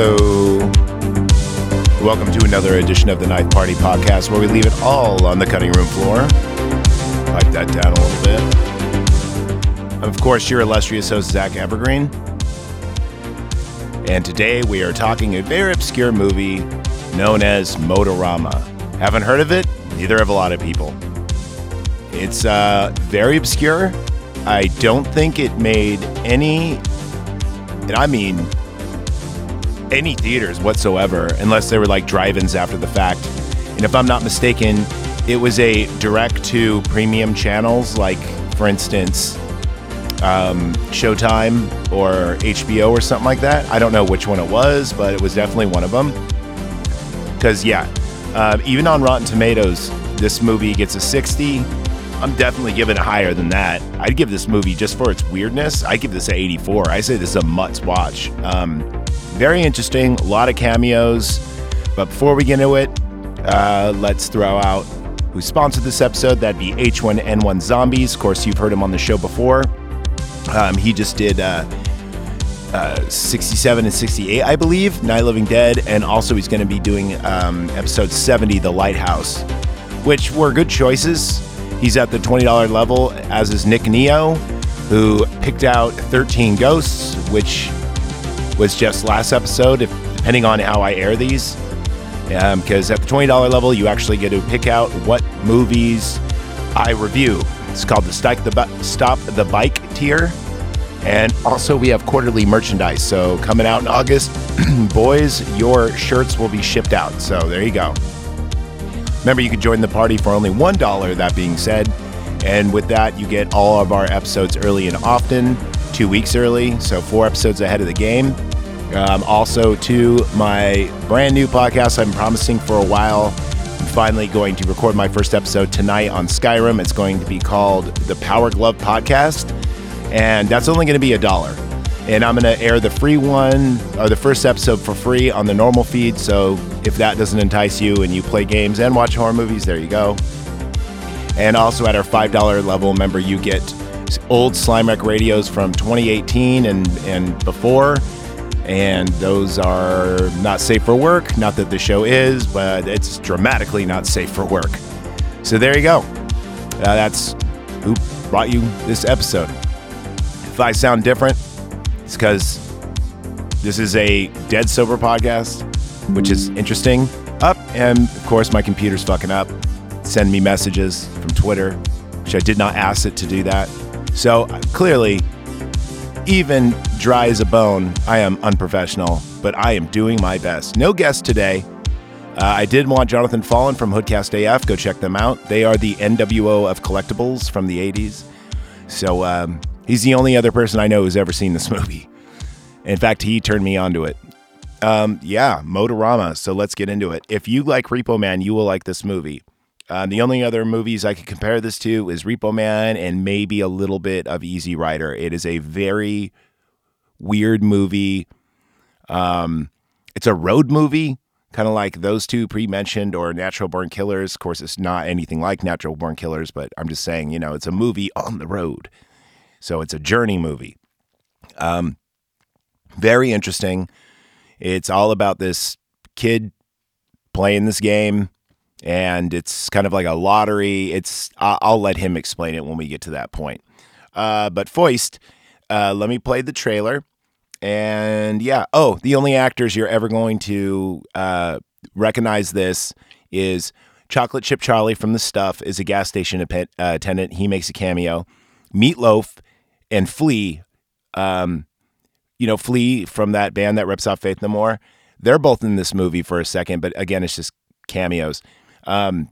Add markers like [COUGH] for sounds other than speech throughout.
Hello. Welcome to another edition of the Ninth Party Podcast where we leave it all on the cutting room floor. Pipe that down a little bit. Of course, your illustrious host, Zach Evergreen. And today we are talking a very obscure movie known as Motorama. Haven't heard of it? Neither have a lot of people. It's uh, very obscure. I don't think it made any, and I mean any theaters whatsoever, unless they were like drive-ins after the fact. And if I'm not mistaken, it was a direct to premium channels, like for instance, um, Showtime or HBO or something like that. I don't know which one it was, but it was definitely one of them. Because yeah, uh, even on Rotten Tomatoes, this movie gets a 60. I'm definitely giving it higher than that. I'd give this movie just for its weirdness. I give this an 84. I say this is a must watch. Um, very interesting, a lot of cameos. But before we get into it, uh, let's throw out who sponsored this episode. That'd be H1N1 Zombies. Of course, you've heard him on the show before. Um, he just did uh, uh, 67 and 68, I believe, Night Living Dead. And also, he's going to be doing um, episode 70, The Lighthouse, which were good choices. He's at the $20 level, as is Nick Neo, who picked out 13 Ghosts, which was just last episode, if, depending on how I air these. Because um, at the $20 level, you actually get to pick out what movies I review. It's called the Stop the, Stop the Bike tier. And also, we have quarterly merchandise. So, coming out in August, [CLEARS THROAT] boys, your shirts will be shipped out. So, there you go. Remember, you can join the party for only $1, that being said. And with that, you get all of our episodes early and often, two weeks early. So, four episodes ahead of the game. Um, also, to my brand new podcast I'm promising for a while. I'm finally going to record my first episode tonight on Skyrim. It's going to be called the Power Glove Podcast, and that's only going to be a dollar. And I'm going to air the free one or the first episode for free on the normal feed. So if that doesn't entice you and you play games and watch horror movies, there you go. And also at our $5 level, member, you get old Slime Wreck radios from 2018 and, and before and those are not safe for work. Not that the show is, but it's dramatically not safe for work. So there you go. Uh, that's who brought you this episode. If I sound different, it's because this is a dead sober podcast, which is interesting. Up, and of course, my computer's fucking up. Send me messages from Twitter, which I did not ask it to do that. So clearly, even dry as a bone, I am unprofessional, but I am doing my best. No guest today. Uh, I did want Jonathan Fallen from Hoodcast AF. Go check them out. They are the NWO of collectibles from the 80s. So um, he's the only other person I know who's ever seen this [LAUGHS] movie. In fact, he turned me onto it. Um, yeah, Motorama. So let's get into it. If you like Repo Man, you will like this movie. Uh, the only other movies I could compare this to is Repo Man and maybe a little bit of Easy Rider. It is a very weird movie. Um, it's a road movie, kind of like those two pre-mentioned or Natural Born Killers. Of course, it's not anything like Natural Born Killers, but I'm just saying, you know, it's a movie on the road. So it's a journey movie. Um, very interesting. It's all about this kid playing this game and it's kind of like a lottery. It's I'll let him explain it when we get to that point. Uh, but Foist, uh, let me play the trailer, and yeah. Oh, the only actors you're ever going to uh, recognize this is Chocolate Chip Charlie from The Stuff is a gas station uh, attendant. He makes a cameo. Meatloaf and Flea, um, you know Flea from that band that rips off Faith No More. They're both in this movie for a second, but again, it's just cameos. Um,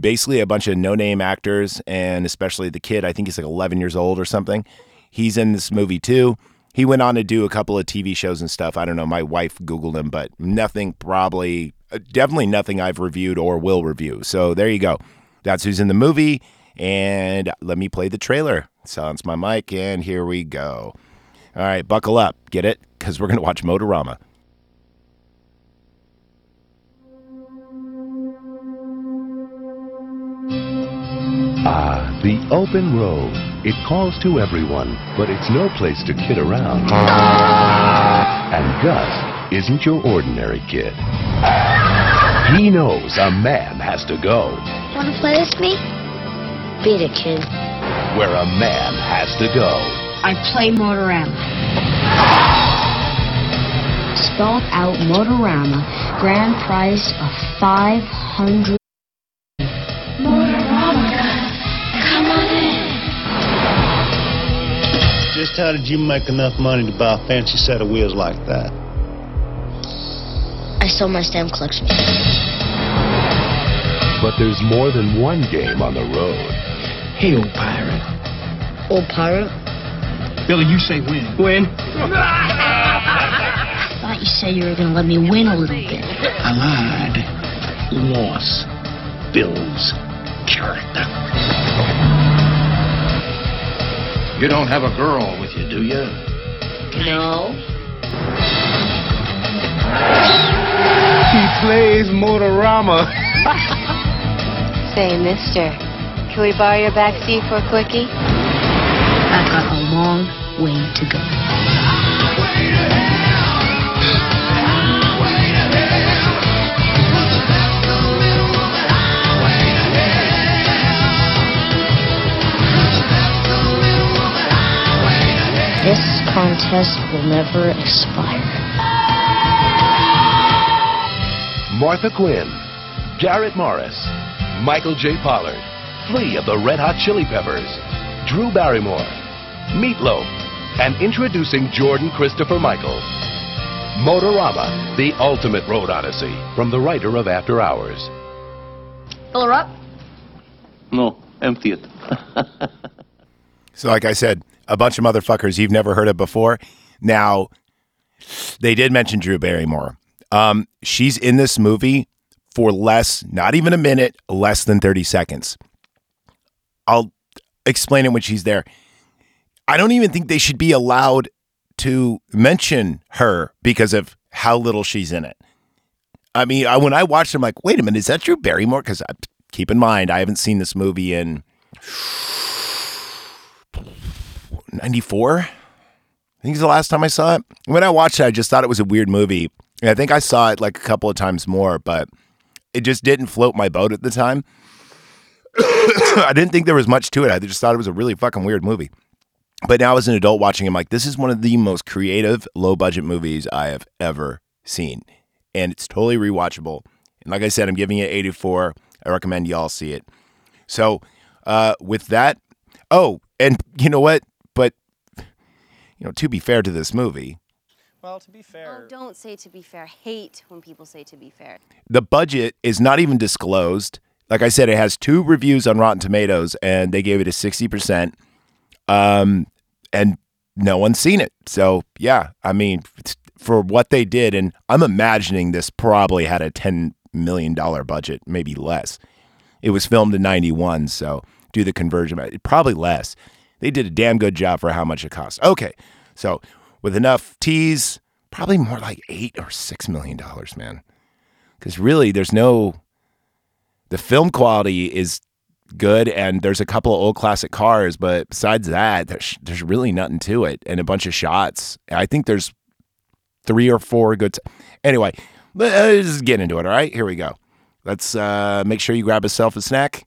basically, a bunch of no name actors, and especially the kid, I think he's like 11 years old or something. He's in this movie too. He went on to do a couple of TV shows and stuff. I don't know. My wife Googled him, but nothing probably, uh, definitely nothing I've reviewed or will review. So there you go. That's who's in the movie. And let me play the trailer. Silence my mic, and here we go. All right, buckle up. Get it? Because we're going to watch Motorama. Ah, the open road. It calls to everyone, but it's no place to kid around. And Gus isn't your ordinary kid. He knows a man has to go Want to play with me? Beat it, kid. where a man has to go. I play Motorama. Spelled out Motorama, grand prize of 500. Just how did you make enough money to buy a fancy set of wheels like that? I sold my stamp collection. But there's more than one game on the road. Hey, old pirate. Old pirate? Billy, you say win. Win? [LAUGHS] I thought you said you were going to let me win a little bit. I lied. Loss. Bill's character. You don't have a girl with you, do you? No. He plays Motorama. [LAUGHS] Say, mister, can we borrow your back seat for a quickie? I've got a long way to go. Contest will never expire. Martha Quinn, Garrett Morris, Michael J. Pollard, three of the Red Hot Chili Peppers, Drew Barrymore, Meatloaf, and introducing Jordan Christopher Michael. Motorama, the ultimate road odyssey, from the writer of After Hours. Fill her up. No, empty it. [LAUGHS] So, like I said, a bunch of motherfuckers you've never heard of before. Now, they did mention Drew Barrymore. Um, she's in this movie for less, not even a minute, less than 30 seconds. I'll explain it when she's there. I don't even think they should be allowed to mention her because of how little she's in it. I mean, I, when I watched, I'm like, wait a minute, is that Drew Barrymore? Because keep in mind, I haven't seen this movie in 94 i think it's the last time i saw it. When i watched it i just thought it was a weird movie. And i think i saw it like a couple of times more but it just didn't float my boat at the time. [COUGHS] I didn't think there was much to it. I just thought it was a really fucking weird movie. But now as an adult watching i'm like this is one of the most creative low budget movies i have ever seen. And it's totally rewatchable. And like i said i'm giving it 84 i recommend y'all see it. So uh, with that oh and you know what you know to be fair to this movie. Well, to be fair, Oh, don't say to be fair. Hate when people say to be fair. the budget is not even disclosed. Like i said it has two reviews on rotten tomatoes and they gave it a 60% um, and no one's seen it. So yeah i mean for what they did and i'm imagining this probably had a 10 million dollar budget maybe less. It was filmed in 91 so do the conversion probably less they did a damn good job for how much it cost. Okay so with enough teas probably more like eight or six million dollars man. Because really there's no the film quality is good and there's a couple of old classic cars but besides that there's there's really nothing to it and a bunch of shots. I think there's three or four good t- anyway let's get into it all right? Here we go. Let's uh make sure you grab yourself a snack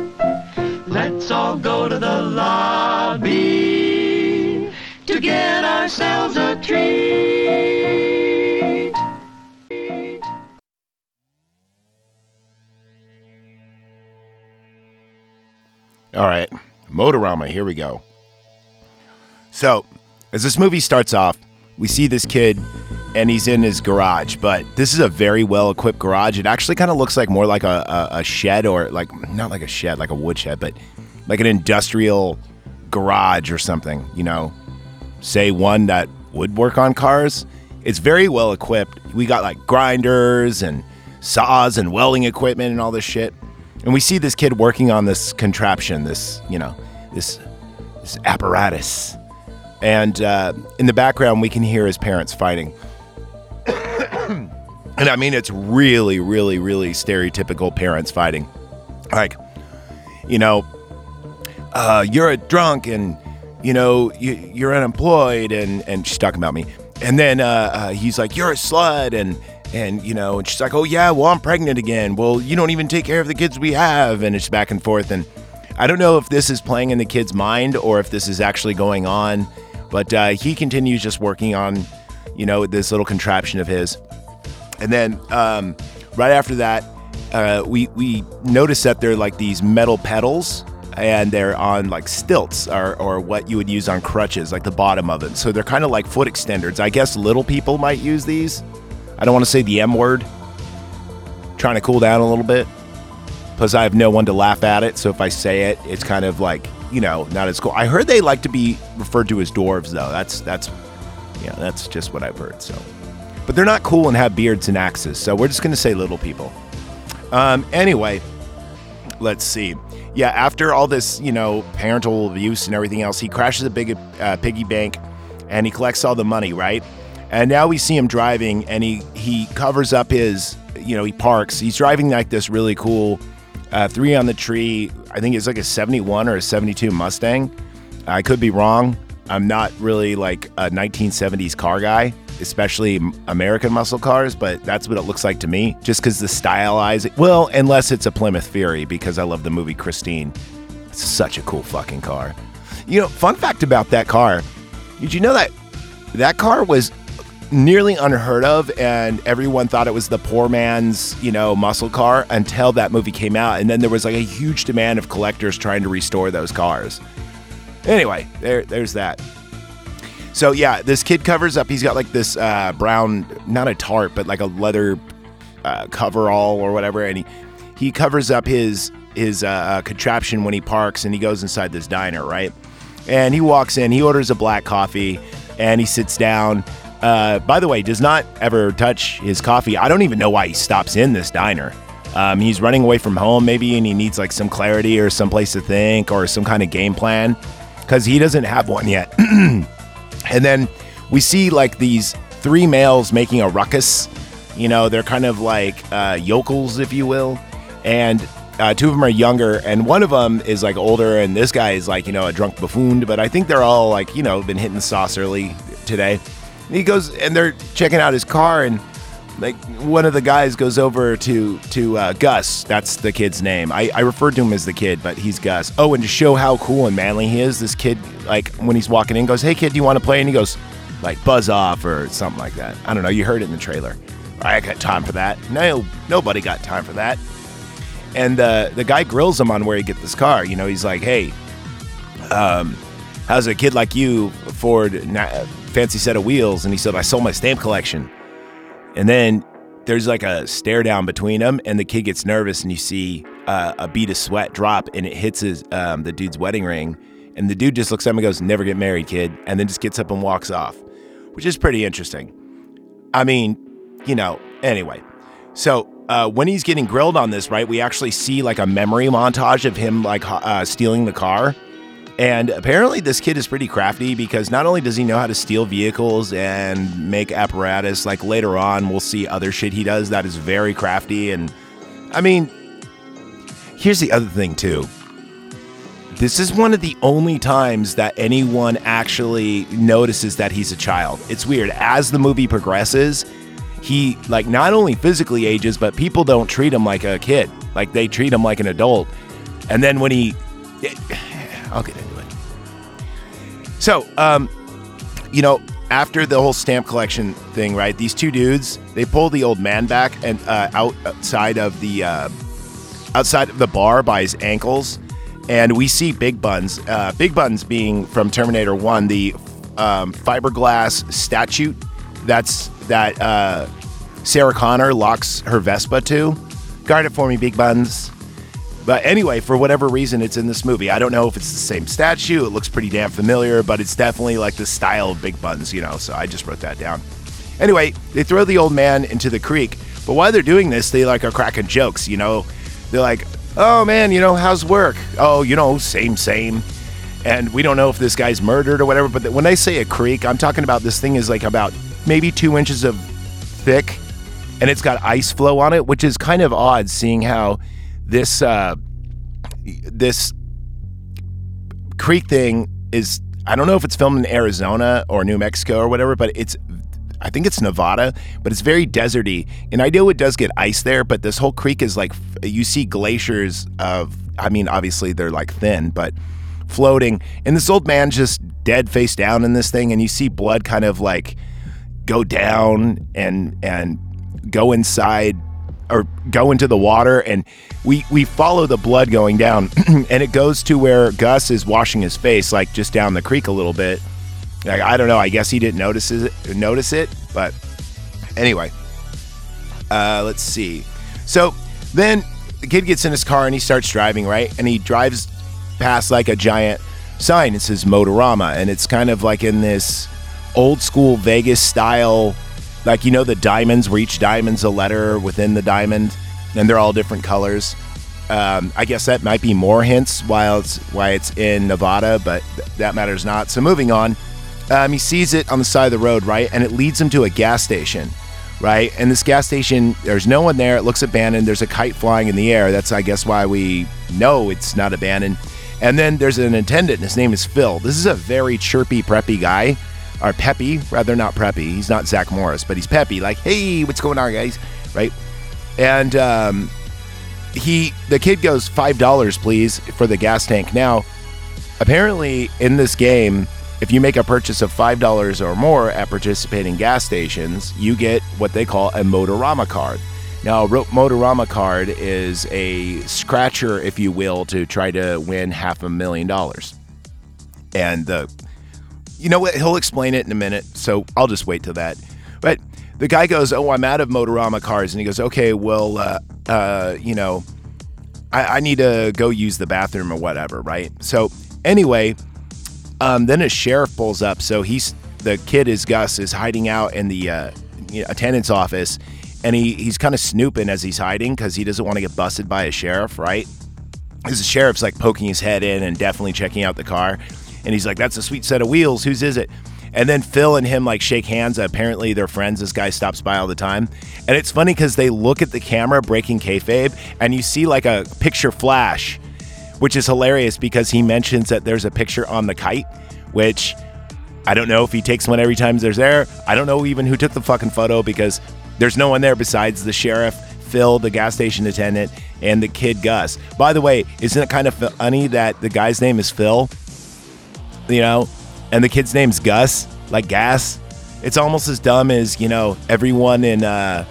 Let's all go to the lobby to get ourselves a treat. All right, Motorama, here we go. So, as this movie starts off, we see this kid and he's in his garage, but this is a very well equipped garage. It actually kind of looks like more like a, a, a shed or like, not like a shed, like a wood shed, but like an industrial garage or something, you know? Say one that would work on cars. It's very well equipped. We got like grinders and saws and welding equipment and all this shit. And we see this kid working on this contraption, this, you know, this this apparatus. And uh, in the background, we can hear his parents fighting. [COUGHS] and I mean, it's really, really, really stereotypical parents fighting. Like, you know, uh, you're a drunk and, you know, you, you're unemployed. And, and she's talking about me. And then uh, uh, he's like, you're a slut. And, and, you know, and she's like, oh, yeah, well, I'm pregnant again. Well, you don't even take care of the kids we have. And it's back and forth. And I don't know if this is playing in the kid's mind or if this is actually going on. But uh, he continues just working on, you know, this little contraption of his. And then um, right after that, uh, we we notice that they're like these metal pedals, and they're on like stilts or or what you would use on crutches, like the bottom of it. So they're kind of like foot extenders. I guess little people might use these. I don't want to say the M word. Trying to cool down a little bit. Plus, I have no one to laugh at it, so if I say it, it's kind of like you know not as cool. I heard they like to be referred to as dwarves, though. That's that's yeah, that's just what I've heard. So, but they're not cool and have beards and axes, so we're just gonna say little people. Um, anyway, let's see. Yeah, after all this, you know, parental abuse and everything else, he crashes a big uh, piggy bank, and he collects all the money, right? And now we see him driving, and he he covers up his, you know, he parks. He's driving like this really cool uh, three on the tree. I think it's like a 71 or a 72 Mustang. I could be wrong. I'm not really like a 1970s car guy, especially American muscle cars, but that's what it looks like to me. Just because the stylized, well, unless it's a Plymouth Fury, because I love the movie Christine. It's such a cool fucking car. You know, fun fact about that car. Did you know that that car was nearly unheard of and everyone thought it was the poor man's you know muscle car until that movie came out and then there was like a huge demand of collectors trying to restore those cars anyway there there's that so yeah this kid covers up he's got like this uh, brown not a tarp but like a leather uh, coverall or whatever and he he covers up his his uh, contraption when he parks and he goes inside this diner right and he walks in he orders a black coffee and he sits down uh, by the way, does not ever touch his coffee. I don't even know why he stops in this diner. Um, he's running away from home, maybe, and he needs like some clarity or some place to think or some kind of game plan because he doesn't have one yet. [CLEARS THROAT] and then we see like these three males making a ruckus. You know, they're kind of like uh, yokels, if you will. And uh, two of them are younger, and one of them is like older, and this guy is like, you know, a drunk buffoon. But I think they're all like, you know, been hitting sauce early today. And he goes and they're checking out his car and like one of the guys goes over to to uh, Gus. That's the kid's name. I, I referred to him as the kid, but he's Gus. Oh, and to show how cool and manly he is, this kid like when he's walking in goes, "Hey kid, do you want to play?" And he goes, like buzz off or something like that. I don't know. You heard it in the trailer. I got time for that. No, nobody got time for that. And uh, the guy grills him on where he get this car. You know, he's like, "Hey, um, how's a kid like you afford fancy set of wheels and he said i sold my stamp collection and then there's like a stare down between them and the kid gets nervous and you see uh, a bead of sweat drop and it hits his um, the dude's wedding ring. And the dude just looks at him and goes never get married kid and then just gets up and walks off which is pretty interesting. I mean you know anyway. So uh, when he's getting grilled on this right we actually see like a memory montage of him like uh, stealing the car and apparently, this kid is pretty crafty because not only does he know how to steal vehicles and make apparatus, like later on, we'll see other shit he does that is very crafty. And I mean, here's the other thing, too. This is one of the only times that anyone actually notices that he's a child. It's weird. As the movie progresses, he, like, not only physically ages, but people don't treat him like a kid. Like, they treat him like an adult. And then when he. It, [SIGHS] it. So, um, you know, after the whole stamp collection thing, right? These two dudes they pull the old man back and uh, outside of the uh, outside of the bar by his ankles, and we see Big Buns. Uh, Big Buns being from Terminator One, the um, fiberglass statue that's that uh, Sarah Connor locks her Vespa to. Guard it for me, Big Buns. But anyway, for whatever reason, it's in this movie. I don't know if it's the same statue. It looks pretty damn familiar, but it's definitely like the style of Big Buns, you know. So I just wrote that down. Anyway, they throw the old man into the creek, but while they're doing this, they like are cracking jokes. You know, they're like, "Oh man, you know, how's work? Oh, you know, same, same." And we don't know if this guy's murdered or whatever. But when I say a creek, I'm talking about this thing is like about maybe two inches of thick, and it's got ice flow on it, which is kind of odd, seeing how this uh, this creek thing is. I don't know if it's filmed in Arizona or New Mexico or whatever, but it's I think it's Nevada, but it's very deserty. And I know it does get ice there, but this whole creek is like you see glaciers of I mean, obviously they're like thin, but floating. And this old man just dead face down in this thing, and you see blood kind of like go down and and go inside or go into the water and we we follow the blood going down [CLEARS THROAT] and it goes to where Gus is washing his face like just down the creek a little bit like, I don't know. I guess he didn't notice it. Notice it, but anyway. Uh, let's see. So then the kid gets in his car and he starts driving, right? And he drives past like a giant sign. It says Motorama, and it's kind of like in this old school Vegas style, like you know the diamonds, where each diamond's a letter within the diamond, and they're all different colors. Um, I guess that might be more hints while it's why it's in Nevada, but th- that matters not. So moving on. Um, he sees it on the side of the road, right? And it leads him to a gas station, right? And this gas station, there's no one there. It looks abandoned. There's a kite flying in the air. That's, I guess, why we know it's not abandoned. And then there's an attendant, and his name is Phil. This is a very chirpy, preppy guy, or peppy, rather not preppy. He's not Zach Morris, but he's peppy. Like, hey, what's going on, guys? Right? And um, he, the kid goes five dollars, please, for the gas tank. Now, apparently, in this game, if you make a purchase of $5 or more at participating gas stations, you get what they call a Motorama card. Now, a Motorama card is a scratcher, if you will, to try to win half a million dollars. And the, you know what? He'll explain it in a minute, so I'll just wait till that. But the guy goes, "Oh, I'm out of Motorama cards," and he goes, "Okay, well, uh, uh, you know, I, I need to go use the bathroom or whatever, right?" So anyway, um, then a sheriff pulls up. So he's the kid is Gus is hiding out in the uh, attendant's office, and he he's kind of snooping as he's hiding because he doesn't want to get busted by a sheriff, right? Because the sheriff's like poking his head in and definitely checking out the car, and he's like, "That's a sweet set of wheels. Whose is it?" And then Phil and him like shake hands. Apparently they're friends. This guy stops by all the time, and it's funny because they look at the camera breaking kayfabe, and you see like a picture flash which is hilarious because he mentions that there's a picture on the kite, which I don't know if he takes one every time there's there. I don't know even who took the fucking photo because there's no one there besides the sheriff, Phil, the gas station attendant, and the kid Gus. By the way, isn't it kind of funny that the guy's name is Phil? You know, and the kid's name's Gus, like gas. It's almost as dumb as, you know, everyone in uh,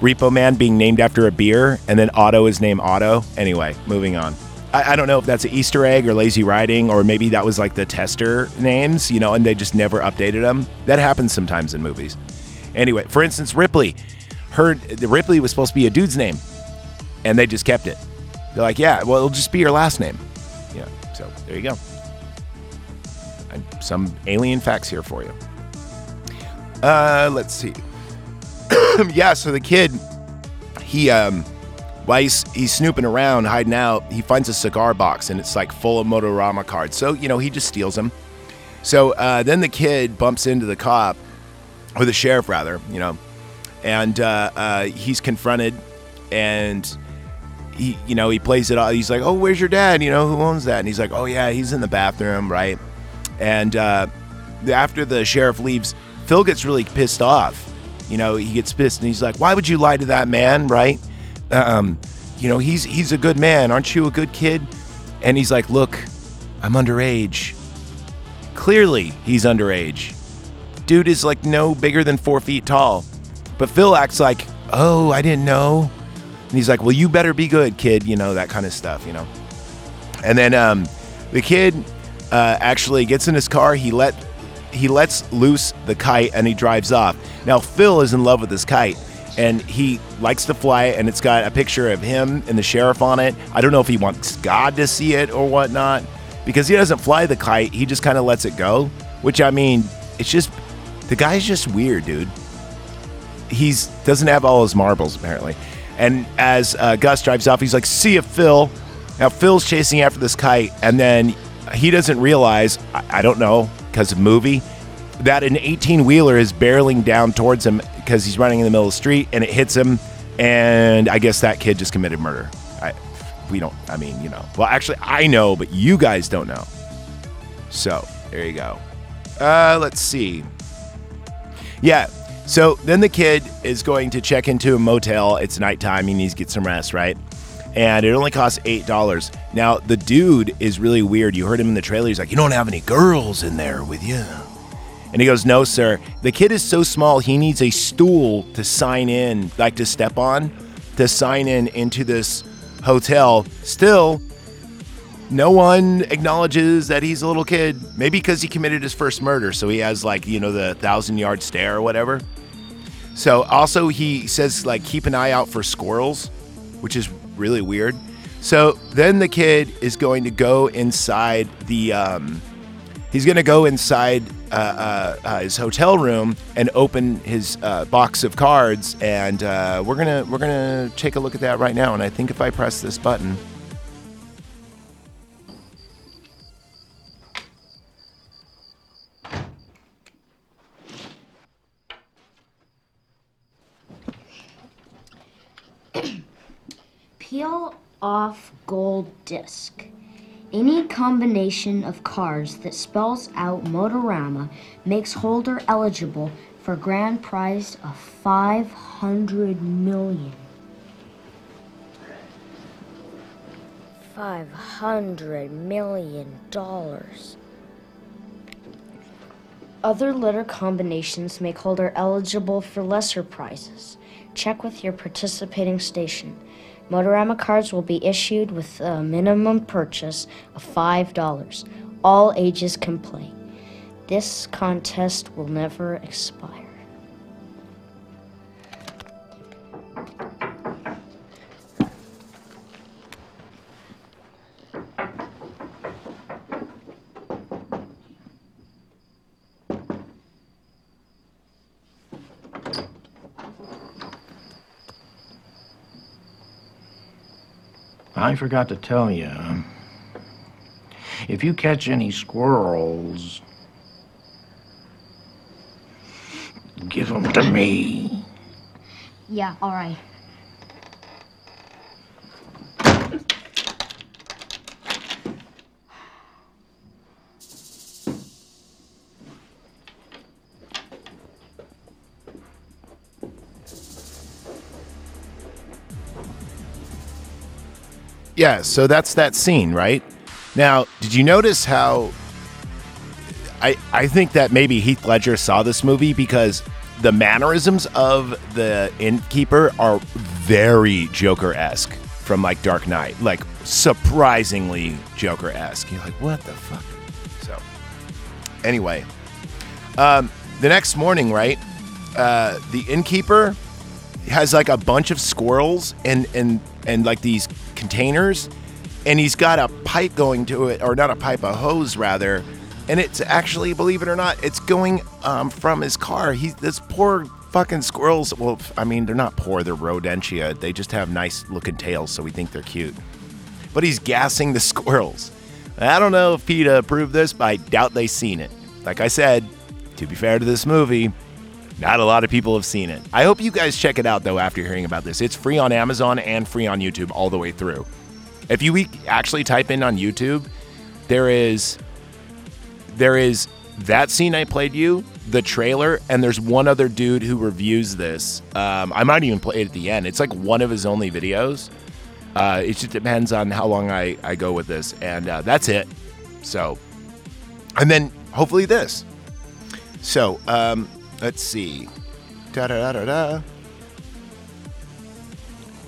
Repo Man being named after a beer and then Otto is named Otto. Anyway, moving on. I, I, don't know if that's an Easter egg or lazy writing, or maybe that was like the tester names, you know, and they just never updated them. That happens sometimes in movies. Anyway, for instance, Ripley heard Ripley was supposed to be a dude's name, and they just kept it. They're like, yeah, well, it'll just be your last name. Yeah, so there you go. Some alien facts here for you. Uh, let's see. [CLEARS THROAT] yeah, so the kid, he um while he's, he's snooping around, hiding out, he finds a cigar box and it's like full of Motorama cards. So, you know, he just steals them. So uh, then the kid bumps into the cop, or the sheriff rather, you know, and uh, uh, he's confronted and he, you know, he plays it off. He's like, oh, where's your dad? You know, who owns that? And he's like, oh, yeah, he's in the bathroom, right? And uh, after the sheriff leaves, Phil gets really pissed off. You know, he gets pissed and he's like, why would you lie to that man, right? um, you know, he's he's a good man. Aren't you a good kid? And he's like, look, I'm underage. Clearly, he's underage. Dude is like no bigger than four feet tall. But Phil acts like, oh, I didn't know. And he's like, well, you better be good, kid. You know, that kind of stuff, you know. And then um, the kid uh, actually gets in his car. He let he lets loose the kite and he drives off. Now Phil is in love with this kite and he likes to fly it, and it's got a picture of him and the sheriff on it. I don't know if he wants God to see it or whatnot, because he doesn't fly the kite. He just kind of lets it go, which I mean, it's just the guy's just weird, dude. he's doesn't have all his marbles apparently. And as uh, Gus drives off, he's like, "See ya, Phil." Now Phil's chasing after this kite, and then he doesn't realize, I, I don't know, because of movie, that an 18 wheeler is barreling down towards him because he's running in the middle of the street, and it hits him. And I guess that kid just committed murder. I, we don't. I mean, you know. Well, actually, I know, but you guys don't know. So there you go. Uh, let's see. Yeah. So then the kid is going to check into a motel. It's nighttime. He needs to get some rest, right? And it only costs eight dollars. Now the dude is really weird. You heard him in the trailer. He's like, "You don't have any girls in there with you." And he goes, No, sir. The kid is so small, he needs a stool to sign in, like to step on, to sign in into this hotel. Still, no one acknowledges that he's a little kid. Maybe because he committed his first murder, so he has like, you know, the thousand yard stare or whatever. So also he says like keep an eye out for squirrels, which is really weird. So then the kid is going to go inside the um, he's going to go inside uh, uh, uh, his hotel room and open his uh, box of cards, and uh, we're gonna we're gonna take a look at that right now. And I think if I press this button, Peel off gold disc. Any combination of cards that spells out Motorama makes holder eligible for grand prize of 500 million. 500 million dollars. Other letter combinations make holder eligible for lesser prizes. Check with your participating station. Motorama cards will be issued with a minimum purchase of $5. All ages can play. This contest will never expire. I forgot to tell you. If you catch any squirrels, give them to me. Yeah, all right. Yeah. So that's that scene, right? Now, did you notice how? I I think that maybe Heath Ledger saw this movie because the mannerisms of the innkeeper are very Joker esque from like Dark Knight, like surprisingly Joker esque. You're like, what the fuck? So, anyway, um, the next morning, right? Uh, the innkeeper has like a bunch of squirrels and and and like these containers, and he's got a pipe going to it, or not a pipe, a hose rather, and it's actually, believe it or not, it's going um, from his car. He's this poor fucking squirrels. Well, I mean, they're not poor; they're rodentia. They just have nice looking tails, so we think they're cute. But he's gassing the [LAUGHS] squirrels. I don't know if PETA approved this, but I doubt they seen it. Like I said, to be fair to this movie, not a lot of people have seen it. I hope you guys check it out though after hearing about this. It's free on Amazon and free on YouTube all the way through. If you actually type in on YouTube, there is there is that scene I played you, the trailer, and there's one other dude who reviews this. Um, I might even play it at the end. It's like one of his only videos. Uh, it just depends on how long I, I go with this, and uh, that's it. So, and then hopefully this. So, um, let's see. Da da da da da.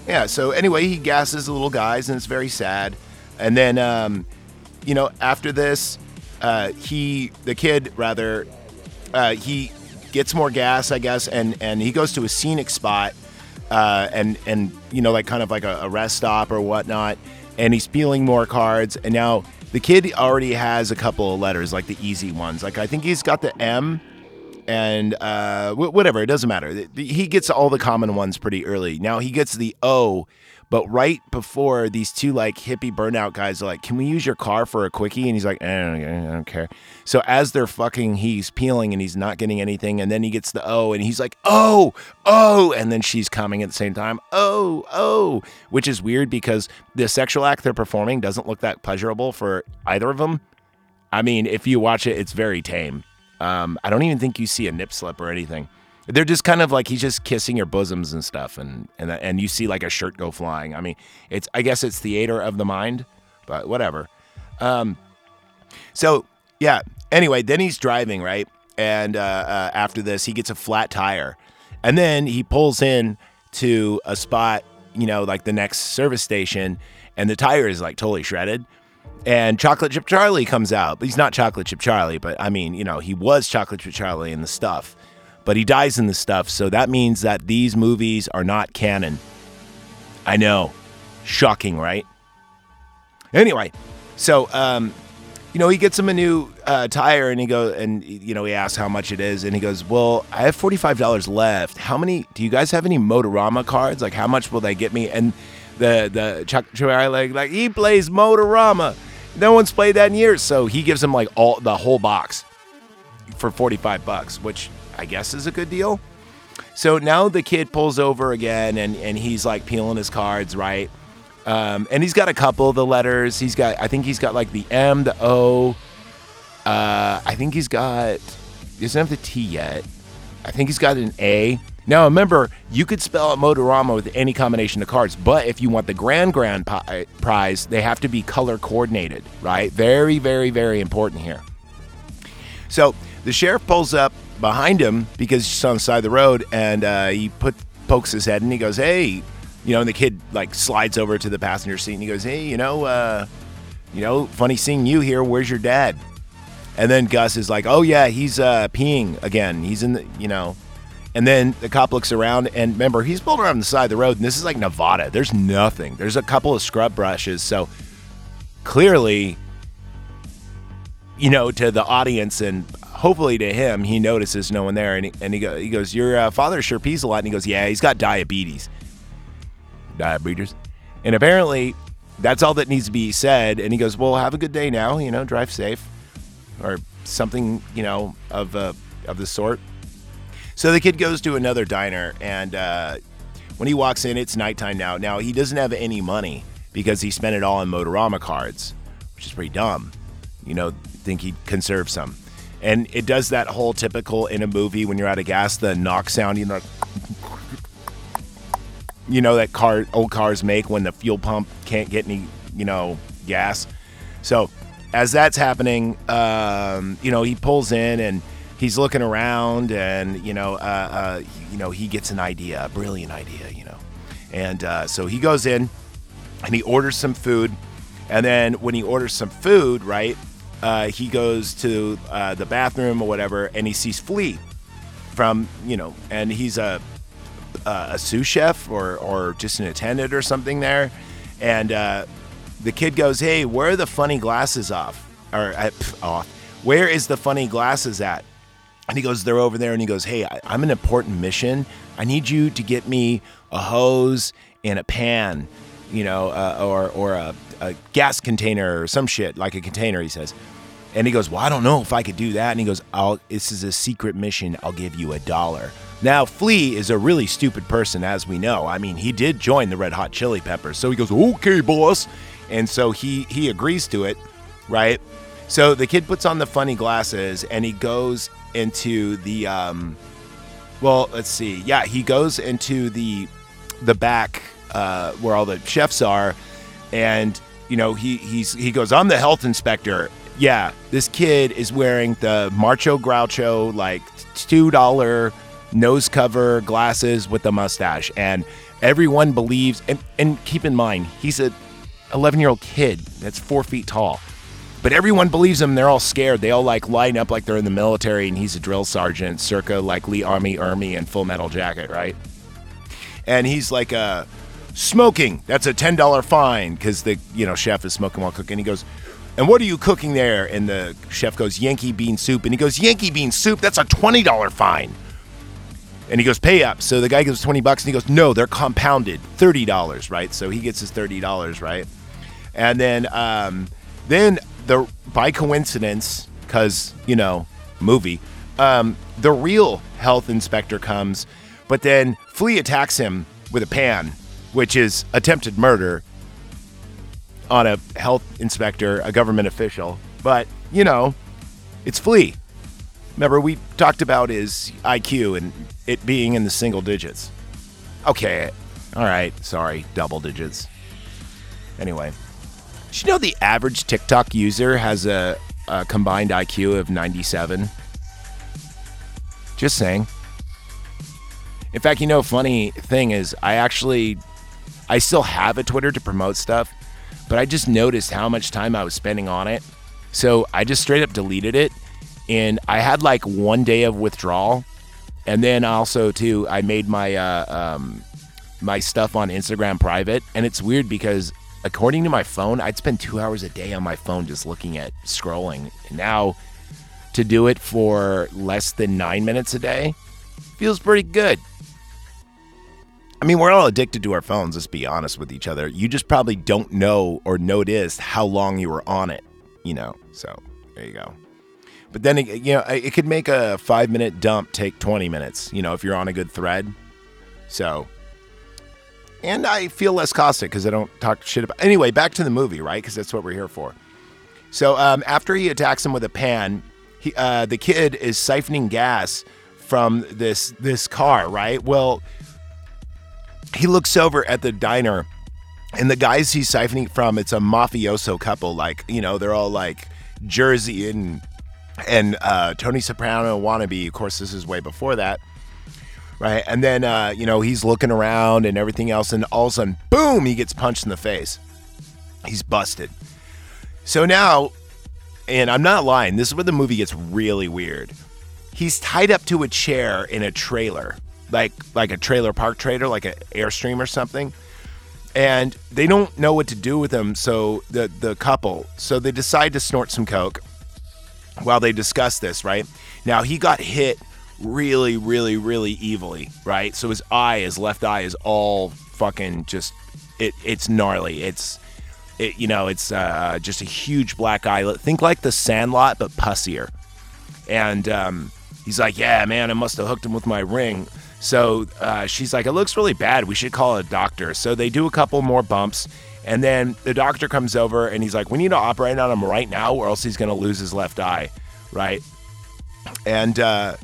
Yeah. So anyway, he gasses the little guys, and it's very sad. And then, um, you know, after this, uh, he, the kid, rather, uh, he gets more gas, I guess, and and he goes to a scenic spot, uh, and and you know, like kind of like a, a rest stop or whatnot, and he's peeling more cards, and now the kid already has a couple of letters, like the easy ones. Like I think he's got the M and uh, wh- whatever. It doesn't matter. He gets all the common ones pretty early. Now he gets the O, but right before these two like hippie burnout guys are like, "Can we use your car for a quickie?" And he's like, "I don't, I don't care." So as they're fucking, he's peeling and he's not getting anything, and then he gets the O, and he's like, "Oh, oh," and then she's coming at the same time, "Oh, oh," which is weird because the sexual act they're performing doesn't look that pleasurable for either of them. I mean, if you watch it, it's very tame. Um, I don't even think you see a nip slip or anything. They're just kind of like he's just kissing your bosoms and stuff, and and and you see like a shirt go flying. I mean, it's I guess it's theater of the mind, but whatever. Um, so yeah. Anyway, then he's driving right, and uh, uh, after this, he gets a flat tire, and then he pulls in to a spot, you know, like the next service station, and the tire is like totally shredded. And Chocolate Chip Charlie comes out. But he's not Chocolate Chip Charlie, but I mean, you know, he was Chocolate Chip Charlie in the stuff. But he dies in the stuff, so that means that these movies are not canon. I know. Shocking, right? Anyway, so um, you know, he gets him a new uh, tire, and he goes, and you know, he asks how much it is, and he goes, "Well, I have forty five dollars left. How many? Do you guys have any Motorama cards? Like, how much will they get me?" And the the Chuck Charlie like, he plays Motorama. No one's played that in years, so he gives him like all the whole box for forty five bucks, which I guess is a good deal. So now the kid pulls over again, and and he's like peeling his cards, right? Um, and he's got a couple of the letters. He's got, I think he's got like the M, the O. Uh, I think he's got, he doesn't have the T yet. I think he's got an A. Now remember, you could spell out Motorama with any combination of cards, but if you want the grand grand pi- prize, they have to be color coordinated, right? Very, very, very important here. So the sheriff pulls up behind him because he's on the side of the road, and uh, he put pokes his head and he goes, "Hey." You know, and the kid like slides over to the passenger seat and he goes, "Hey, you know, uh, you know, funny seeing you here. Where's your dad?" And then Gus is like, "Oh yeah, he's uh, peeing again. He's in the, you know." And then the cop looks around and remember he's pulled around the side of the road and this is like Nevada. There's nothing. There's a couple of scrub brushes, so clearly, you know, to the audience and hopefully to him, he notices no one there and he, and he, go, he goes, "Your uh, father sure pees a lot." And he goes, "Yeah, he's got diabetes." diabetes. And apparently, that's all that needs to be said. And he goes, "Well, have a good day now. You know, drive safe, or something, you know, of uh, of the sort." So the kid goes to another diner, and uh, when he walks in, it's nighttime now. Now he doesn't have any money because he spent it all on Motorama cards, which is pretty dumb. You know, think he'd conserve some. And it does that whole typical in a movie when you're out of gas, the knock sound, you know, you know that car old cars make when the fuel pump can't get any you know gas so as that's happening um, you know he pulls in and he's looking around and you know uh, uh, you know he gets an idea a brilliant idea you know and uh, so he goes in and he orders some food and then when he orders some food right uh, he goes to the bathroom or whatever and he sees flea from you know and he's a a sous chef or or just an attendant or something there, and uh, the kid goes, "Hey, where are the funny glasses off? Or uh, off? Where is the funny glasses at?" And he goes, "They're over there." And he goes, "Hey, I, I'm an important mission. I need you to get me a hose and a pan, you know, uh, or or a, a gas container or some shit like a container." He says. And he goes, Well, I don't know if I could do that. And he goes, I'll, This is a secret mission. I'll give you a dollar. Now, Flea is a really stupid person, as we know. I mean, he did join the Red Hot Chili Peppers. So he goes, Okay, boss. And so he, he agrees to it, right? So the kid puts on the funny glasses and he goes into the, um, well, let's see. Yeah, he goes into the, the back uh, where all the chefs are. And, you know, he, he's, he goes, I'm the health inspector yeah, this kid is wearing the Marcho Groucho like two dollar nose cover glasses with a mustache, and everyone believes. And, and keep in mind, he's a 11 year old kid that's four feet tall, but everyone believes him. They're all scared. They all like line up like they're in the military, and he's a drill sergeant, circa like Lee Ermey Ermey and Full Metal Jacket, right? And he's like uh, smoking. That's a ten dollar fine because the you know chef is smoking while cooking. He goes And what are you cooking there? And the chef goes, Yankee bean soup. And he goes, Yankee bean soup? That's a $20 fine. And he goes, pay up. So the guy gives 20 bucks and he goes, no, they're compounded. $30, right? So he gets his $30, right? And then, um, then the, by coincidence, because, you know, movie, um, the real health inspector comes, but then Flea attacks him with a pan, which is attempted murder on a health inspector, a government official. But, you know, it's Flea. Remember, we talked about his IQ and it being in the single digits. Okay, all right, sorry, double digits. Anyway, did you know the average TikTok user has a, a combined IQ of 97? Just saying. In fact, you know, funny thing is, I actually, I still have a Twitter to promote stuff, but I just noticed how much time I was spending on it. So I just straight up deleted it. And I had like one day of withdrawal. And then also, too, I made my, uh, um, my stuff on Instagram private. And it's weird because according to my phone, I'd spend two hours a day on my phone just looking at scrolling. Now to do it for less than nine minutes a day feels pretty good. I mean, we're all addicted to our phones, let's be honest with each other. You just probably don't know or notice how long you were on it, you know? So there you go. But then, you know, it could make a five minute dump take 20 minutes, you know, if you're on a good thread. So, and I feel less caustic because I don't talk shit about. Anyway, back to the movie, right? Because that's what we're here for. So um, after he attacks him with a pan, he, uh, the kid is siphoning gas from this this car, right? Well, he looks over at the diner, and the guys he's siphoning from, it's a mafioso couple. Like you know, they're all like Jersey and and uh, Tony Soprano wannabe. Of course, this is way before that. Right, and then uh, you know he's looking around and everything else, and all of a sudden, boom! He gets punched in the face. He's busted. So now, and I'm not lying, this is where the movie gets really weird. He's tied up to a chair in a trailer, like like a trailer park trailer, like an Airstream or something. And they don't know what to do with him, so the the couple, so they decide to snort some coke while they discuss this, right? Now he got hit really, really, really evilly, right? So his eye, his left eye is all fucking just it it's gnarly. It's it, you know, it's uh, just a huge black eye. Think like the Sandlot, but pussier. And um, he's like, "Yeah, man, I must have hooked him with my ring." So uh, she's like, "It looks really bad. We should call a doctor." So they do a couple more bumps, and then the doctor comes over and he's like, "We need to operate on him right now, or else he's gonna lose his left eye." Right? And uh,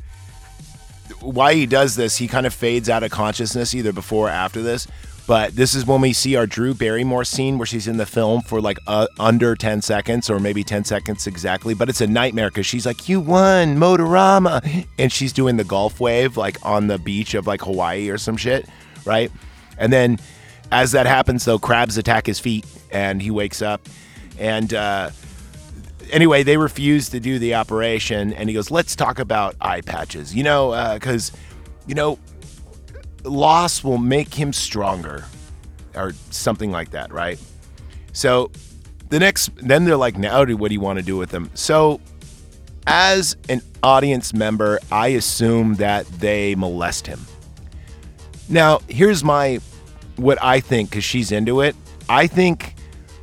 why he does this, he kind of fades out of consciousness either before or after this. But this is when we see our Drew Barrymore scene where she's in the film for like uh, under 10 seconds or maybe 10 seconds exactly. But it's a nightmare because she's like, You won, Motorama. And she's doing the golf wave like on the beach of like Hawaii or some shit, right? And then as that happens, though, crabs attack his feet and he wakes up. And uh, anyway, they refuse to do the operation. And he goes, Let's talk about eye patches, you know, uh, because, you know, loss will make him stronger or something like that, right? So the next, then they're like, now what do you want to do with them? So as an audience member, I assume that they molest him. Now, here's my, what I think, because she's into it. I think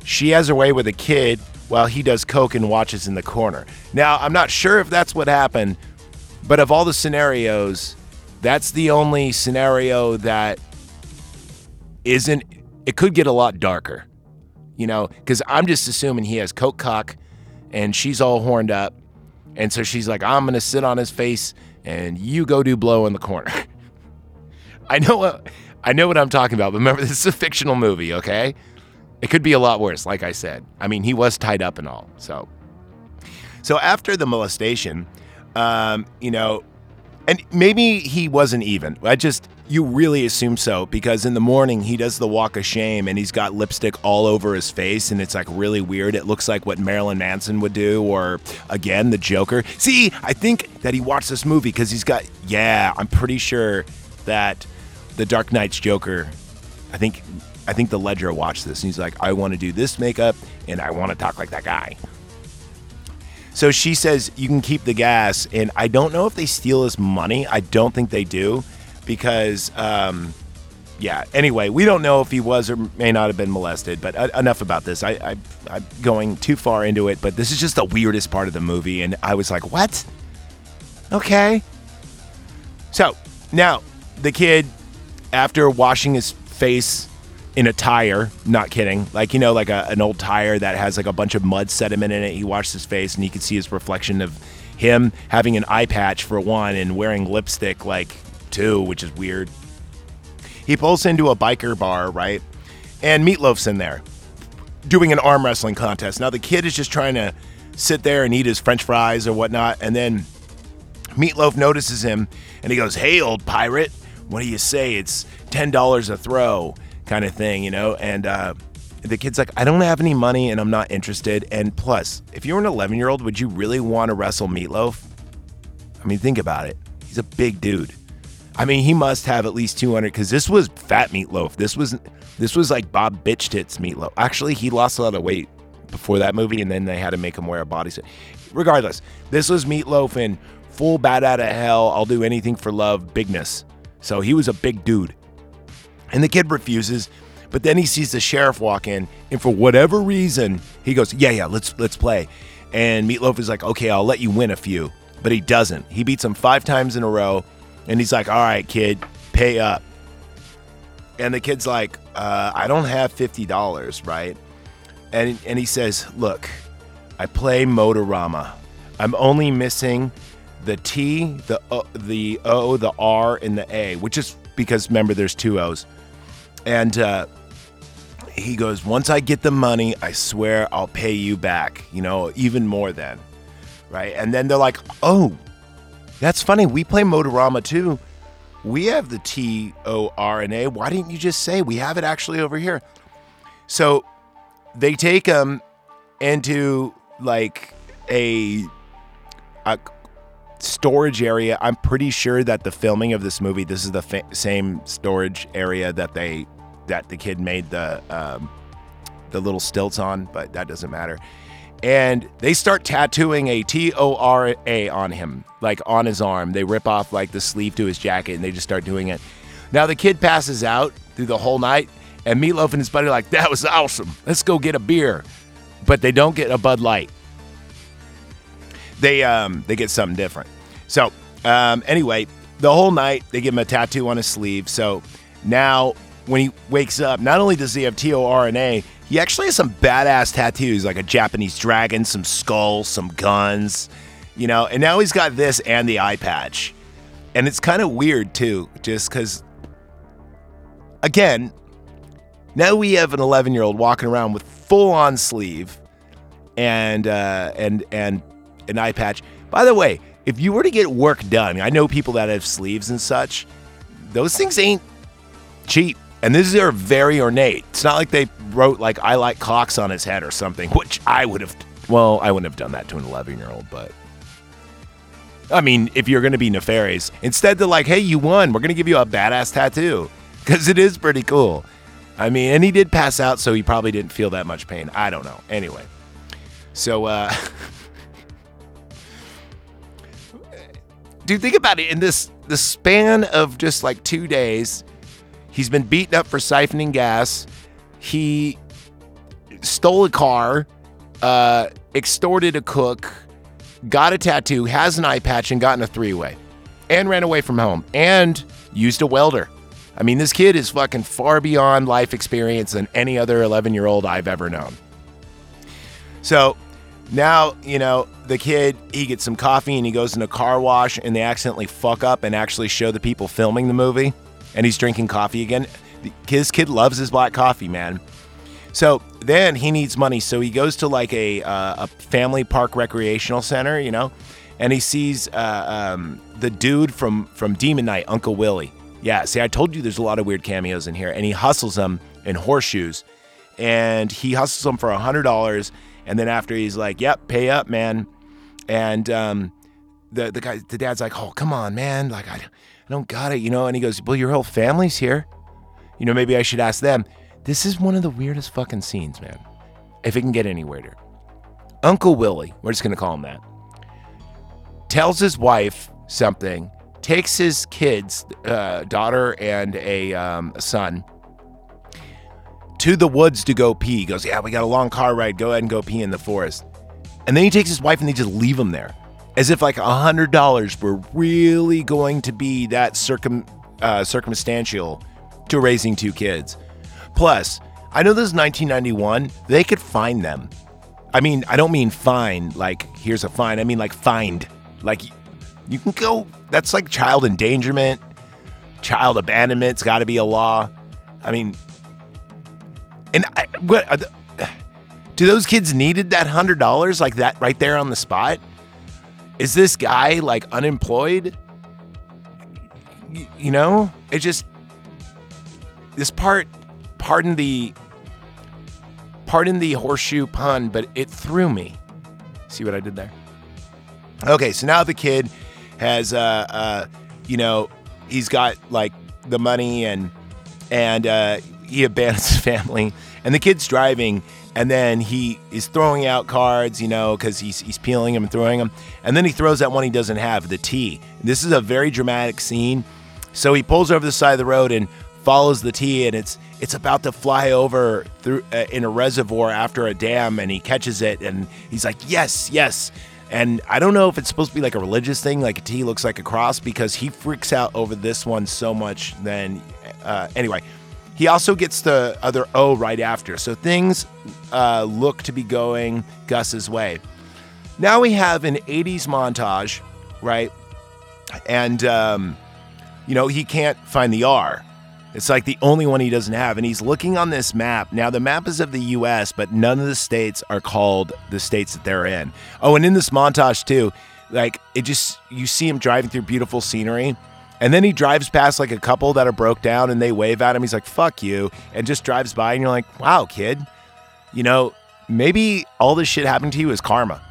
she has her way with a kid while he does coke and watches in the corner. Now, I'm not sure if that's what happened, but of all the scenarios, that's the only scenario that isn't it could get a lot darker you know because i'm just assuming he has coke cock and she's all horned up. And so she's like i'm gonna sit on his face and you go do blow in the corner. [LAUGHS] I know what i know what i'm talking about but remember this is a fictional movie okay it could be a lot worse like i said i mean he was tied up and all so so after the molestation um, you know and maybe he wasn't even. I just you really assume so because in the morning he does the walk of shame and he's got lipstick all over his face and it's like really weird. It looks like what Marilyn Manson would do or again the Joker. See, I think that he watched this movie because he's got yeah, I'm pretty sure that the Dark Knight's Joker I think I think the Ledger watched this and he's like I want to do this makeup and I want to talk like that guy. So she says you can keep the gas, and I don't know if they steal his money. I don't think they do, because um, yeah. Anyway, we don't know if he was or may not have been molested. But uh, enough about this. I, I I'm going too far into it, but this is just the weirdest part of the movie, and I was like, what? Okay. So now the kid, after washing his face in a tire, not kidding, like you know, like a, an old tire that has like a bunch of mud sediment in it. He washed his face, and you can see his reflection of him having an eye patch for one, and wearing lipstick like two, which is weird. He pulls into a biker bar, right? And Meatloaf's in there doing an arm wrestling contest. Now the kid is just trying to sit there and eat his French fries or whatnot, and then Meatloaf notices him and he goes, "Hey, old pirate, what do you say? It's ten dollars a throw, kind of thing, you know?" And uh, the kid's like, "I don't have any money and I'm not interested." And plus, if you're an 11 year old, would you really want to wrestle Meatloaf? I mean, think about it. He's a big dude. I mean, he must have at least 200 because this was fat Meatloaf. This was this was like Bob Bitch Tits Meatloaf. Actually, he lost a lot of weight before that movie, and then they had to make him wear a bodysuit. Regardless, this was Meatloaf in full bat out of hell. I'll do anything for love bigness. So he was a big dude, and the kid refuses. But then he sees the sheriff walk in, and for whatever reason, he goes, "Yeah, yeah, let's let's play." And Meatloaf is like, "Okay, I'll let you win a few," but he doesn't. He beats him five times in a row, and he's like, "All right, kid, pay up." And the kid's like, uh, "I don't have fifty dollars, right?" And and he says, "Look, I play Motorama. I'm only missing the T, the o, the O, the R, and the A, which is because remember there's two O's." And uh, he goes, Once I get the money, I swear I'll pay you back, you know, even more than. Right. And then they're like, Oh, that's funny. We play Motorama too. We have the T O R N A. Why didn't you just say we have it actually over here? So they take him into like a, a storage area. I'm pretty sure that the filming of this movie, this is the fa- same storage area that they that the kid made the um, the little stilts on, but that doesn't matter. And they start tattooing a T O R A on him, like on his arm. They rip off like the sleeve to his jacket, and they just start doing it. Now the kid passes out through the whole night, and Meatloaf and his buddy are like, "That was awesome. Let's go get a beer," but they don't get a Bud Light. They um they get something different. So um anyway, the whole night they give him a tattoo on his sleeve. So now when he wakes up, not only does he have T O R N A, he actually has some badass tattoos like a Japanese dragon, some skulls, some guns, you know. And now he's got this and the eye patch, and it's kind of weird too, just because. Again, now we have an 11 year old walking around with full on sleeve and uh, and and an eye patch. By the way, if you were to get work done, I know people that have sleeves and such. Those things ain't cheap, and these are very ornate. It's not like they wrote like "I like clocks" on his head or something, which I would have. Well, I wouldn't have done that to an 11 year old, but. I mean, if you're going to be nefarious, instead they're like, "Hey, you won. We're going to give you a badass tattoo," because it is pretty cool. I mean, and he did pass out, so he probably didn't feel that much pain. I don't know. Anyway, so uh, [LAUGHS] dude, think about it. In this the span of just like two days, he's been beaten up for siphoning gas. He stole a car, uh, extorted a cook, got a tattoo, has an eye patch, and got in a three way, and ran away from home, and used a welder. I mean, this kid is fucking far beyond life experience than any other 11 year old I've ever known. So now, you know, the kid, he gets some coffee and he goes in a car wash and they accidentally fuck up and actually show the people filming the movie and he's drinking coffee again. His kid loves his black coffee, man. So then he needs money. So he goes to like a, uh, a family park recreational center, you know, and he sees uh, um, the dude from, from Demon Knight, Uncle Willie. Yeah, see, I told you there's a lot of weird cameos in here. And he hustles them in horseshoes. And he hustles them for a $100 and then after he's like, "Yep, pay up, man," and um, the the guy, the dad's like, "Oh, come on, man! Like, I, I don't got it, you know." And he goes, "Well, your whole family's here. You know, maybe I should ask them." This is one of the weirdest fucking scenes, man. If it can get any weirder. Uncle Willie, we're just going to call him that, tells his wife something, takes his kids, uh, daughter and a, um, a son, to the woods to go pee. He goes, Yeah, we got a long car ride. Go ahead and go pee in the forest. And then he takes his wife and they just leave him there. As if like a hundred dollars were really going to be that circum uh, circumstantial to raising two kids. Plus, I know this is 1991. They could find them. I mean, I don't mean fine, like here's a fine. I mean like find. Like you can go, that's like child endangerment, child abandonment's got to be a law. I mean, and I, what, do those kids needed that hundred dollars like that right there on the spot? Is this guy like unemployed? Y- You know, it just this part. Pardon the pardon the horseshoe pun, but it threw me. See what I did there? Okay, so now the kid has, uh, uh, you know, he's got like the money and and uh, he abandons [LAUGHS] his family, and the kid's driving, and then he is throwing out cards, you know, because he's he's peeling them and throwing them, and then he throws that one he doesn't have, the T. This is a very dramatic scene, so he pulls over the side of the road and follows the T, and it's it's about to fly over through uh, in a reservoir after a dam, and he catches it, and he's like, yes, yes. And I don't know if it's supposed to be like a religious thing, like a T looks like a cross, because he freaks out over this one so much. Then, uh, anyway, he also gets the other O right after. So things uh, look to be going Gus's way. Now we have an 80s montage, right? And, um, you know, he can't find the R. It's like the only one he doesn't have. And he's looking on this map. Now, the map is of the US, but none of the states are called the states that they're in. Oh, and in this montage, too, like it just, you see him driving through beautiful scenery. And then he drives past like a couple that are broke down and they wave at him. He's like, fuck you. And just drives by. And you're like, wow, kid, you know, maybe all this shit happened to you is karma.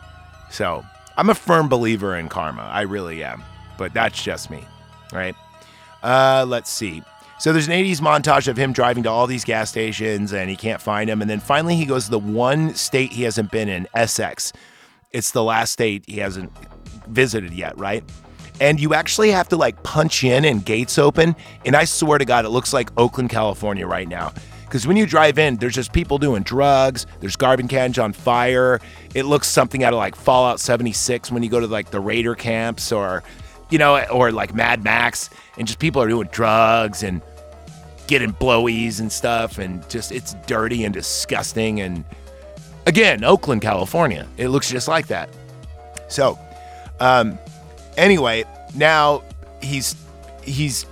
So I'm a firm believer in karma. I really am. But that's just me, right? Uh, let's see. So there's an 80s montage of him driving to all these gas stations and he can't find them. And then finally he goes to the one state he hasn't been in, Essex. It's the last state he hasn't visited yet, right? And you actually have to like punch in and gates open. And I swear to God, it looks like Oakland, California right now. Because when you drive in, there's just people doing drugs. There's garbage cans on fire. It looks something out of like Fallout 76 when you go to like the Raider camps or, you know, or like Mad Max. And just people are doing drugs and getting blowies and stuff. And just it's dirty and disgusting. And again, Oakland, California. It looks just like that. So, um, anyway, now he's he's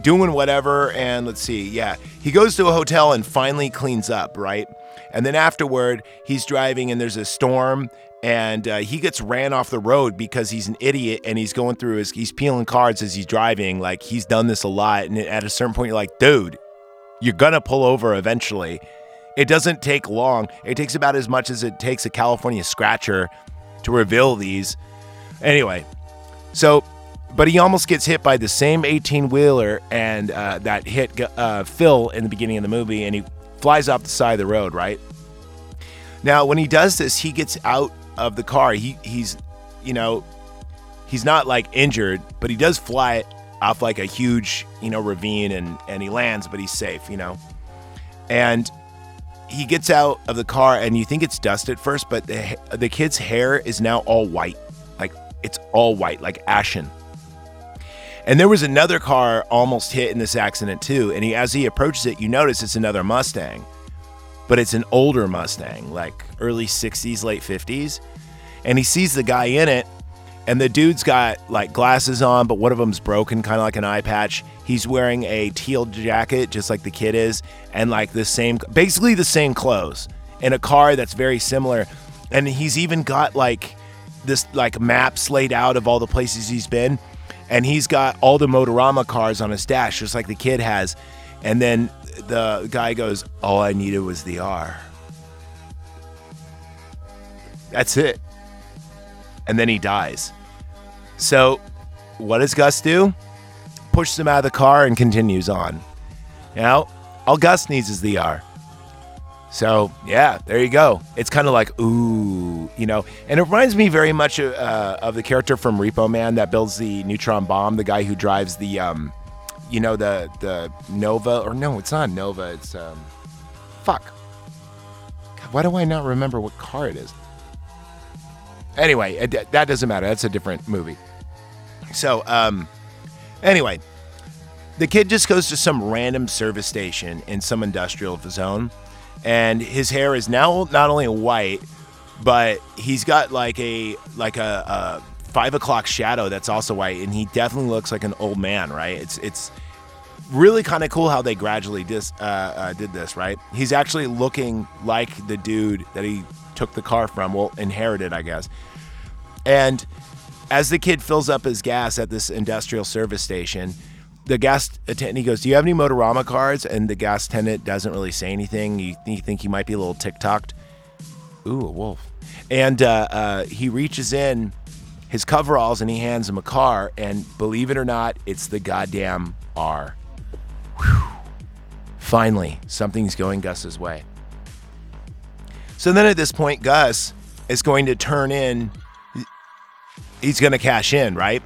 doing whatever and let's see yeah. He goes to a hotel and finally cleans up right? And then afterward he's driving and there's a storm and uh, he gets ran off the road because he's an idiot and he's going through his he's peeling cards as he's driving like he's done this a lot and at a certain point you're like dude you're gonna pull over eventually. It doesn't take long. It takes about as much as it takes a california scratcher to reveal these. Anyway so, but he almost gets hit by the same 18 wheeler and uh, that hit uh, Phil in the beginning of the movie, and he flies off the side of the road, right? Now, when he does this, he gets out of the car. He he's, you know, he's not like injured, but he does fly off like a huge, you know, ravine, and and he lands, but he's safe, you know, and he gets out of the car, and you think it's dust at first, but the the kid's hair is now all white, it's all white, like ashen. And there was another car almost hit in this accident too. And he, as he approaches it, you notice it's another Mustang, but it's an older Mustang, like early 60s, late 50s. And he sees the guy in it, and the dude's got like glasses on, but one of them's broken, kind of like an eye patch. He's wearing a teal jacket, just like the kid is, and like the same, basically the same clothes, in a car that's very similar. And he's even got like this like maps laid out of all the places he's been and he's got all the motorama cars on his dash just like the kid has. And then the guy goes all i needed was the r. That's it. And then he dies. So what does gus do? Pushes him out of the car and continues on. Now all gus needs is the r So yeah, there you go. It's kind of like ooh, you know, and it reminds me very much uh, of the character from Repo Man that builds the neutron bomb, the guy who drives the, um, you know, the the Nova or no, it's not Nova. It's um, fuck. God, why do I not remember what car it is? Anyway, it, that doesn't matter. That's a different movie. So um, anyway, the kid just goes to some random service station in some industrial zone and his hair is now not only white, but he's got like a like a, a five o'clock shadow that's also white, and he definitely looks like an old man, right? It's it's really kind of cool how they gradually dis, uh, uh, did this, right? He's actually looking like the dude that he took the car from, well, inherited, I guess. And as the kid fills up his gas at this industrial service station, the gas attendant he goes, "Do you have any Motorama cards?" And the gas attendant doesn't really say anything. You, you think he might be a little tick-tocked. Ooh, a wolf. And uh, uh, he reaches in his coveralls and he hands him a car. And believe it or not, it's the goddamn R. Whew. Finally, something's going Gus's way. So then at this point, Gus is going to turn in. He's going to cash in, right?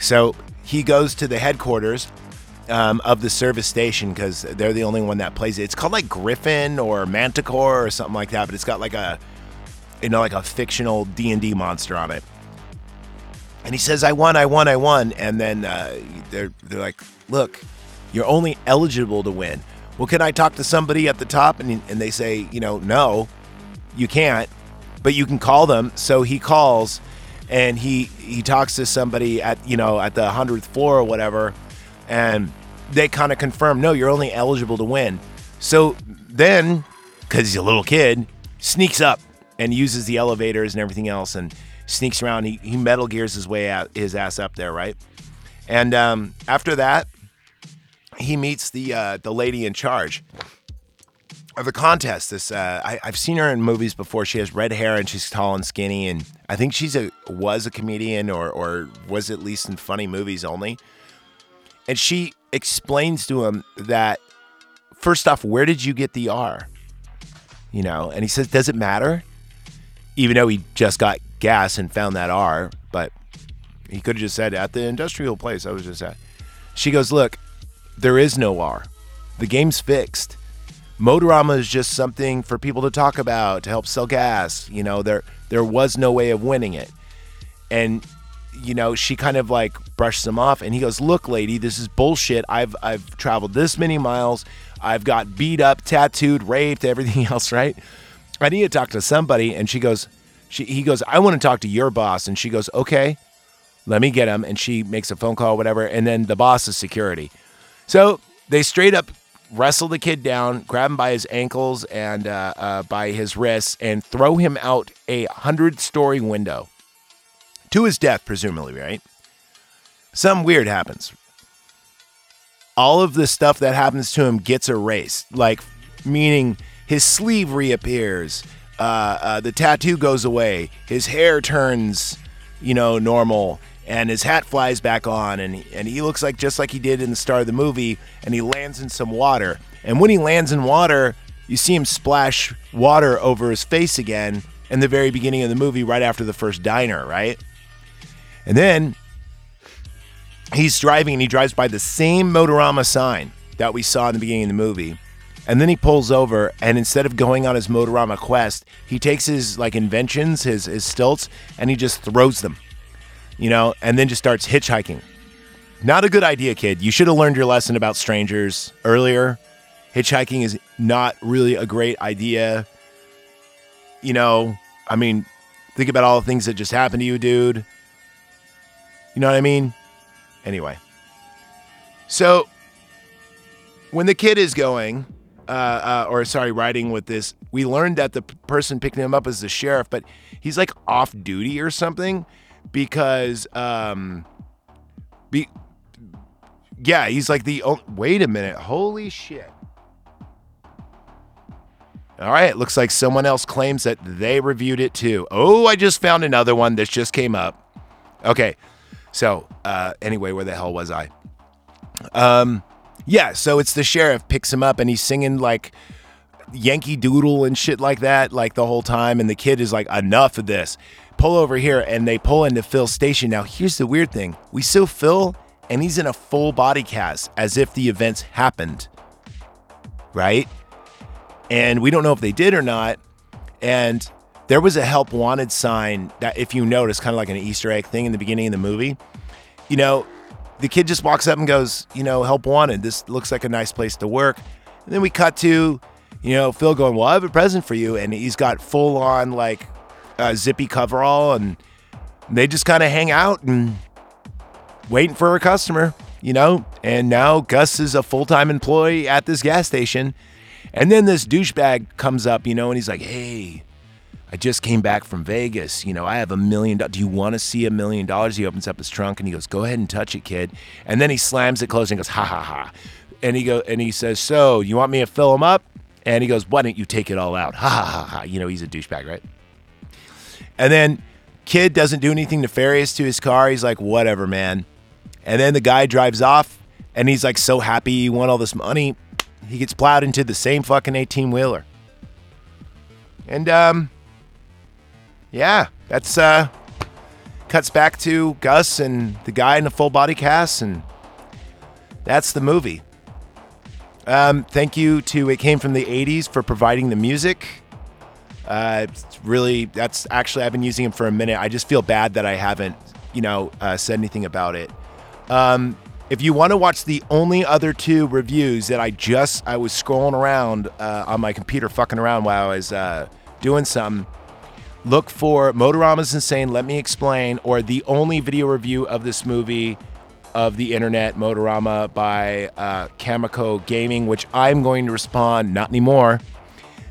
So he goes to the headquarters um, of the service station because they're the only one that plays it. It's called like Griffin or Manticore or something like that, but it's got like a you know like a fictional D and D monster on it. And he says, "I won, I won, I won," and then uh, they're they're like, "Look, you're only eligible to win." Well, can I talk to somebody at the top? And and they say, you know, no, you can't, but you can call them. So he calls, and he he talks to somebody at you know at the hundredth floor or whatever and they kind of confirm, no, you're only eligible to win. So then, because he's a little kid, sneaks up and uses the elevators and everything else, and sneaks around. He, he metal gears his way out, his ass up there, right? And um, after that, he meets the uh, the lady in charge of the contest. This uh, I, I've seen her in movies before. She has red hair and she's tall and skinny, and I think she's a was a comedian or or was at least in funny movies only. And she explains to him that, first off, where did you get the R? You know, and he says, does it matter? Even though he just got gas and found that R, but he could have just said, at the industrial place I was just at. She goes, look, there is no R. The game's fixed. Motorama is just something for people to talk about to help sell gas. You know, there there was no way of winning it. And you know, she kind of like brushes him off and he goes, "Look, lady, this is bullshit. I've I've traveled this many miles. I've got beat up, tattooed, raped, everything [LAUGHS] else, right? I need to talk to somebody." And she goes, she he goes, "I want to talk to your boss." And she goes, "Okay. Let me get him." And she makes a phone call whatever, and then the boss is security. So, they straight up wrestle the kid down, grab him by his ankles and uh, uh, by his wrists, and throw him out a hundred story window to his death, presumably, right? Some weird happens. All of the stuff that happens to him gets erased, like meaning his sleeve reappears, uh, uh, the tattoo goes away, his hair turns, you know, normal, and his hat flies back on, and and he looks like just like he did in the start of the movie, and he lands in some water, and when he lands in water, you see him splash water over his face again in the very beginning of the movie, right after the first diner, right? And then he's driving and he drives by the same Motorama sign that we saw in the beginning of the movie. And then he pulls over and instead of going on his Motorama quest, he takes his like inventions, his his stilts, and he just throws them. You know, and then just starts hitchhiking. Not a good idea, kid. You should have learned your lesson about strangers earlier. Hitchhiking is not really a great idea. You know, I mean, think about all the things that just happened to you, dude. You know what I mean? Anyway. So when the kid is going, uh, uh, or sorry, riding with this, we learned that the p- person picking him up is the sheriff, but he's like off duty or something because, um, be, yeah, he's like the. Oh, wait a minute. Holy shit. All right, looks like someone else claims that they reviewed it too. Oh, I just found another one that just came up. Okay, so uh, anyway, where the hell was I? Um, yeah, so it's the sheriff picks him up and he's singing like Yankee Doodle and shit like that, like the whole time. And the kid is like, enough of this. Pull over here. And they pull into Phil's station. Now, here's the weird thing we see Phil, and he's in a full body cast as if the events happened. Right? And we don't know if they did or not. And there was a help wanted sign that, if you notice, kind of like an Easter egg thing in the beginning of the movie. You know, the kid just walks up and goes, you know, help wanted. This looks like a nice place to work. And then we cut to, you know, Phil going, well, I have a present for you. And he's got full on like a zippy coverall and they just kind of hang out and waiting for a customer, you know? And now Gus is a full time employee at this gas station. And then this douchebag comes up, you know, and he's like, hey, I just came back from Vegas. You know, I have a million. Do you want to see a million dollars? He opens up his trunk and he goes, "Go ahead and touch it, kid." And then he slams it closed and goes, "Ha ha ha!" And he go and he says, "So you want me to fill him up?" And he goes, "Why don't you take it all out?" Ha ha ha ha! You know, he's a douchebag, right? And then kid doesn't do anything nefarious to his car. He's like, "Whatever, man." And then the guy drives off and he's like so happy he won all this money. He gets plowed into the same fucking 18 wheeler. And um yeah, that's uh cuts back to Gus and the guy in the full body cast, and that's the movie. Um, thank you to It Came from the 80s for providing the music. Uh, it's really, that's actually, I've been using him for a minute. I just feel bad that I haven't, you know, uh, said anything about it. Um, if you want to watch the only other two reviews that I just, I was scrolling around uh, on my computer, fucking around while I was uh, doing something look for Motorama's Insane, Let Me Explain, or the only video review of this movie of the internet, Motorama by uh, Kamiko Gaming, which I'm going to respond, not anymore.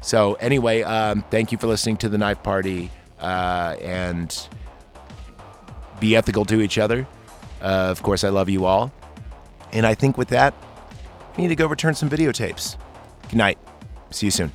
So, anyway, um, thank you for listening to the Knife Party uh, and be ethical to each other. Uh, of course, I love you all. And I think with that, we need to go return some videotapes. Good night. See you soon.